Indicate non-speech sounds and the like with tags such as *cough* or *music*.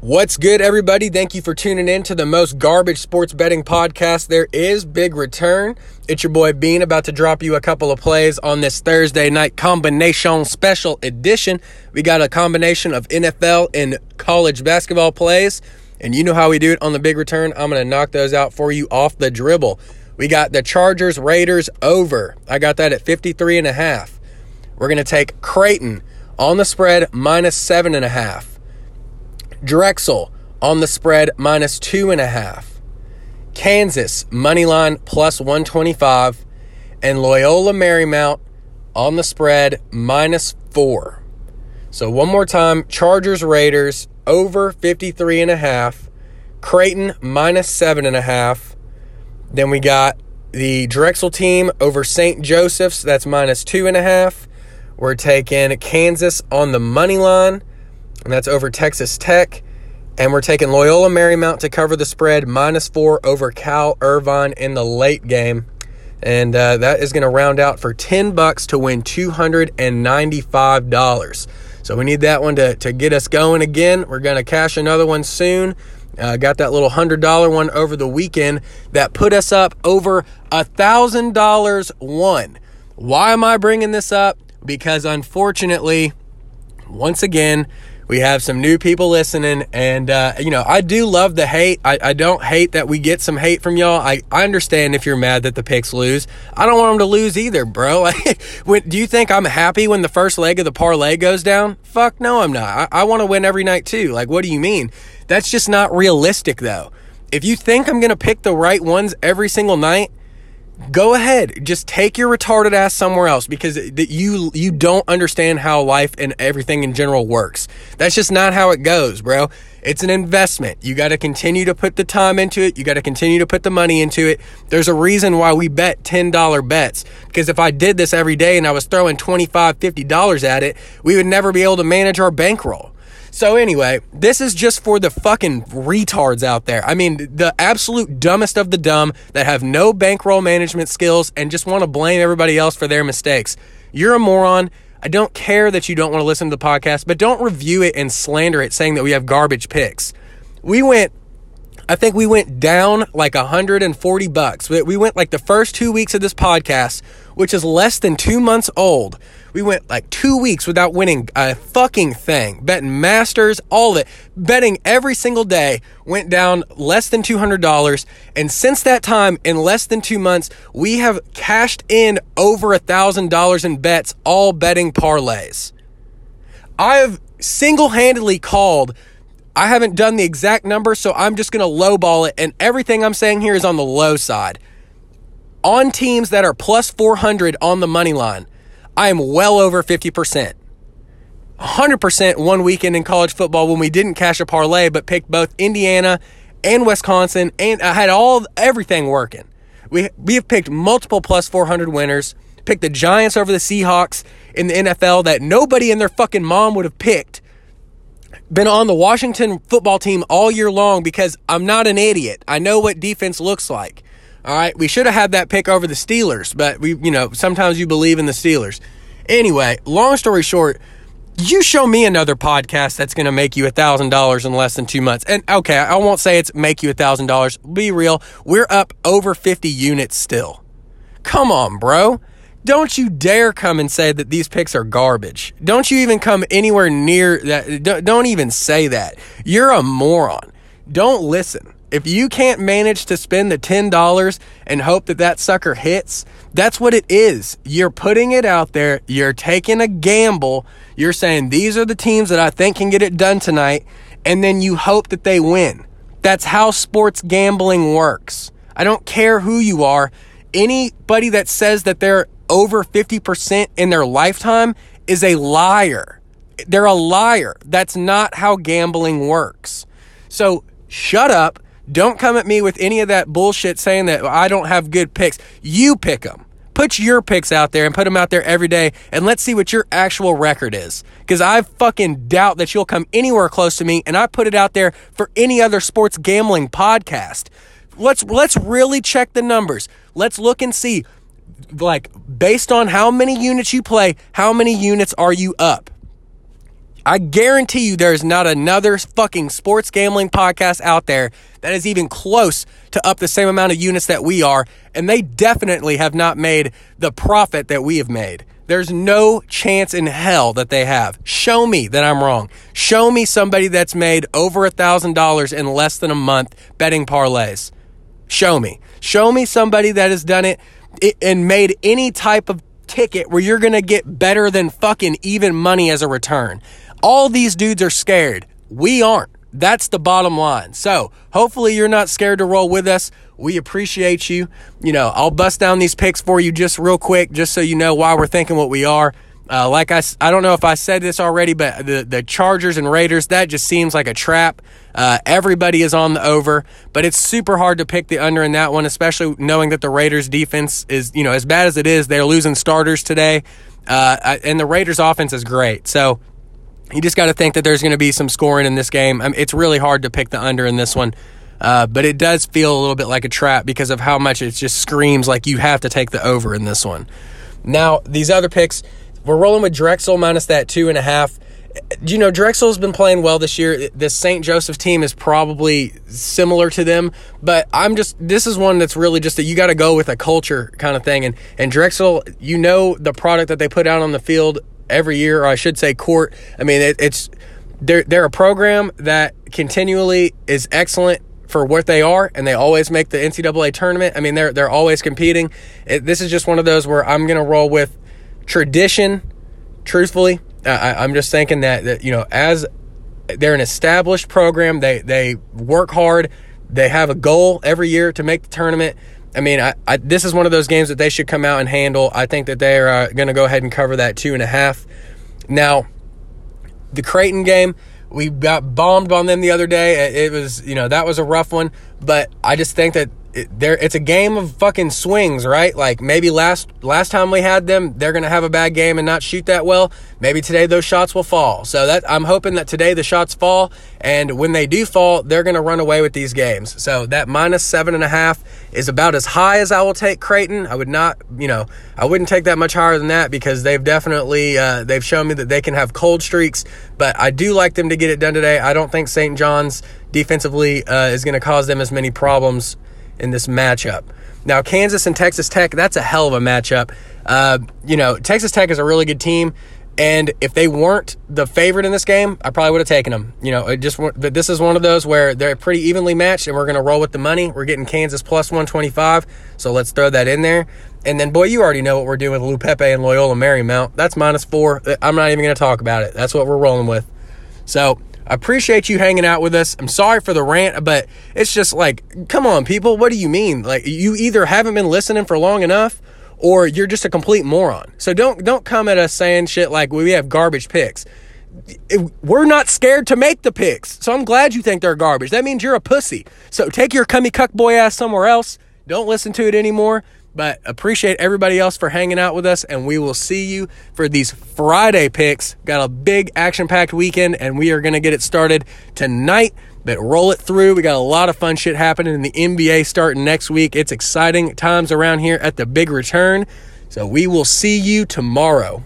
What's good, everybody? Thank you for tuning in to the most garbage sports betting podcast there is. Big return. It's your boy Bean about to drop you a couple of plays on this Thursday night combination special edition. We got a combination of NFL and college basketball plays, and you know how we do it on the big return. I'm going to knock those out for you off the dribble. We got the Chargers Raiders over. I got that at 53 and a half. We're going to take Creighton on the spread minus seven and a half. Drexel on the spread minus two and a half. Kansas money line plus 125. And Loyola Marymount on the spread minus four. So one more time Chargers Raiders over 53 and a half. Creighton minus seven and a half. Then we got the Drexel team over St. Joseph's. That's minus two and a half. We're taking Kansas on the money line and that's over Texas Tech. And we're taking Loyola Marymount to cover the spread, minus four over Cal Irvine in the late game. And uh, that is going to round out for 10 bucks to win $295. So we need that one to, to get us going again. We're going to cash another one soon. Uh, got that little $100 one over the weekend that put us up over a $1,000 one. Why am I bringing this up? Because unfortunately, once again, we have some new people listening and uh, you know i do love the hate. I, I don't hate that we get some hate from y'all. I, I understand if you're mad that the picks lose. I don't want them to lose either bro. *laughs* When, do you think i'm happy when the first leg of the parlay goes down? Fuck no i'm not. I, I want to win every night too. Like what do you mean? That's just not realistic though. If you think i'm gonna pick the right ones every single night go ahead. Just take your retarded ass somewhere else because you you don't understand how life and everything in general works. That's just not how it goes bro. It's an investment. You got to continue to put the time into it. You got to continue to put the money into it. There's a reason why we bet $10 bets because if i did this every day and i was throwing $25 $50 at it we would never be able to manage our bankroll so anyway, this is just for the fucking retards out there. I mean, the absolute dumbest of the dumb that have no bankroll management skills and just want to blame everybody else for their mistakes. You're a moron. I don't care that you don't want to listen to the podcast, but don't review it and slander it saying that we have garbage picks. We went I think we went down like 140 bucks. We went like the first two weeks of this podcast, which is less than two months old. We went like two weeks without winning a fucking thing. Betting masters, all of it. Betting every single day went down less than $200. And since that time, in less than two months, we have cashed in over a $1,000 in bets, all betting parlays. I have single handedly called I haven't done the exact number, so I'm just going to lowball it. And everything I'm saying here is on the low side. On teams that are plus 400 on the money line, I am well over 50%. 100% one weekend in college football when we didn't cash a parlay, but picked both Indiana and Wisconsin, and I had all everything working. We we have picked multiple plus 400 winners. Picked the Giants over the Seahawks in the NFL that nobody and their fucking mom would have picked been on the Washington football team all year long because I'm not an idiot. I know what defense looks like. All right, we should have had that pick over the Steelers, but we, you know, sometimes you believe in the Steelers. Anyway, long story short, you show me another podcast that's going to make you a thousand dollars in less than two months. And okay, I won't say it's make you a thousand dollars. Be real, we're up over 50 units still. Come on, bro. Don't you dare come and say that these picks are garbage. Don't you even come anywhere near that. Don't even say that. You're a moron. Don't listen. If you can't manage to spend the $10 and hope that that sucker hits, that's what it is. You're putting it out there. You're taking a gamble. You're saying, these are the teams that I think can get it done tonight. And then you hope that they win. That's how sports gambling works. I don't care who you are. Anybody that says that they're over 50% in their lifetime is a liar. They're a liar. That's not how gambling works. So shut up. Don't come at me with any of that bullshit saying that I don't have good picks. You pick them. Put your picks out there and put them out there every day and let's see what your actual record is. Because I fucking doubt that you'll come anywhere close to me and I put it out there for any other sports gambling podcast. Let's let's really check the numbers. Let's look and see like based on how many units you play, how many units are you up? I guarantee you there's not another fucking sports gambling podcast out there that is even close to up the same amount of units that we are. And they definitely have not made the profit that we have made. There's no chance in hell that they have. Show me that I'm wrong. Show me somebody that's made over a thousand dollars in less than a month betting parlays. Show me. Show me somebody that has done it and made any type of ticket where you're going to get better than fucking even money as a return. All these dudes are scared. We aren't. That's the bottom line. So hopefully you're not scared to roll with us. We appreciate you. You know, I'll bust down these picks for you just real quick, just so you know why we're thinking what we are. Uh, like I, I don't know if I said this already, but the, the Chargers and Raiders, that just seems like a trap. Uh, everybody is on the over, but it's super hard to pick the under in that one, especially knowing that the Raiders defense is, you know, as bad as it is, they're losing starters today. Uh, and the Raiders offense is great. So you just got to think that there's going to be some scoring in this game. I mean, it's really hard to pick the under in this one. Uh, but it does feel a little bit like a trap because of how much it just screams like you have to take the over in this one. Now, these other picks, we're rolling with Drexel minus that two and a half. You know, Drexel's been playing well this year. This St. Joseph team is probably similar to them, but I'm just, this is one that's really just that you got to go with a culture kind of thing. And, and Drexel, you know, the product that they put out on the field every year, or I should say court. I mean, it, it's, they're, they're a program that continually is excellent for what they are, and they always make the NCAA tournament. I mean, they're they're always competing. It, this is just one of those where I'm to roll with tradition. Truthfully, I, am just thinking that that you know, as they're an established program, they they work hard. They have a goal every year to make the tournament. I mean, I, I, this is one of those games that they should come out and handle. I think that they're uh, going to go ahead and cover that two and a half. Now, the Creighton game, we got bombed on them the other day. It was, you know, that was a rough one. But I just think that it, there, it's a game of fucking swings, right? Like maybe last last time we had them, they're gonna have a bad game and not shoot that well. Maybe today those shots will fall. So that I'm hoping that today the shots fall, and when they do fall, they're gonna run away with these games. So that minus seven and a half is about as high as I will take Creighton. I would not, you know, I wouldn't take that much higher than that because they've definitely uh, they've shown me that they can have cold streaks. But I do like them to get it done today. I don't think St. John's defensively uh, is going to cause them as many problems in this matchup. Now, Kansas and Texas Tech, that's a hell of a matchup. Uh, you know, Texas Tech is a really good team. And if they weren't the favorite in this game, I probably would have taken them. You know, it just but this is one of those where they're pretty evenly matched, and we're going to roll with the money. We're getting Kansas plus 125, so let's throw that in there. And then, boy, you already know what we're doing with Lou Pepe and Loyola Marymount. That's minus four. I'm not even going to talk about it. That's what we're rolling with. So I appreciate you hanging out with us. I'm sorry for the rant, but it's just like, come on, people. What do you mean? Like, you either haven't been listening for long enough or you're just a complete moron. So don't don't come at us saying shit like we have garbage picks. We're not scared to make the picks. So I'm glad you think they're garbage. That means you're a pussy. So take your cummy cuck boy ass somewhere else. Don't listen to it anymore. But appreciate everybody else for hanging out with us, and we will see you for these Friday picks. Got a big action packed weekend, and we are going to get it started tonight. But roll it through. We got a lot of fun shit happening in the NBA starting next week. It's exciting times around here at the big return. So we will see you tomorrow.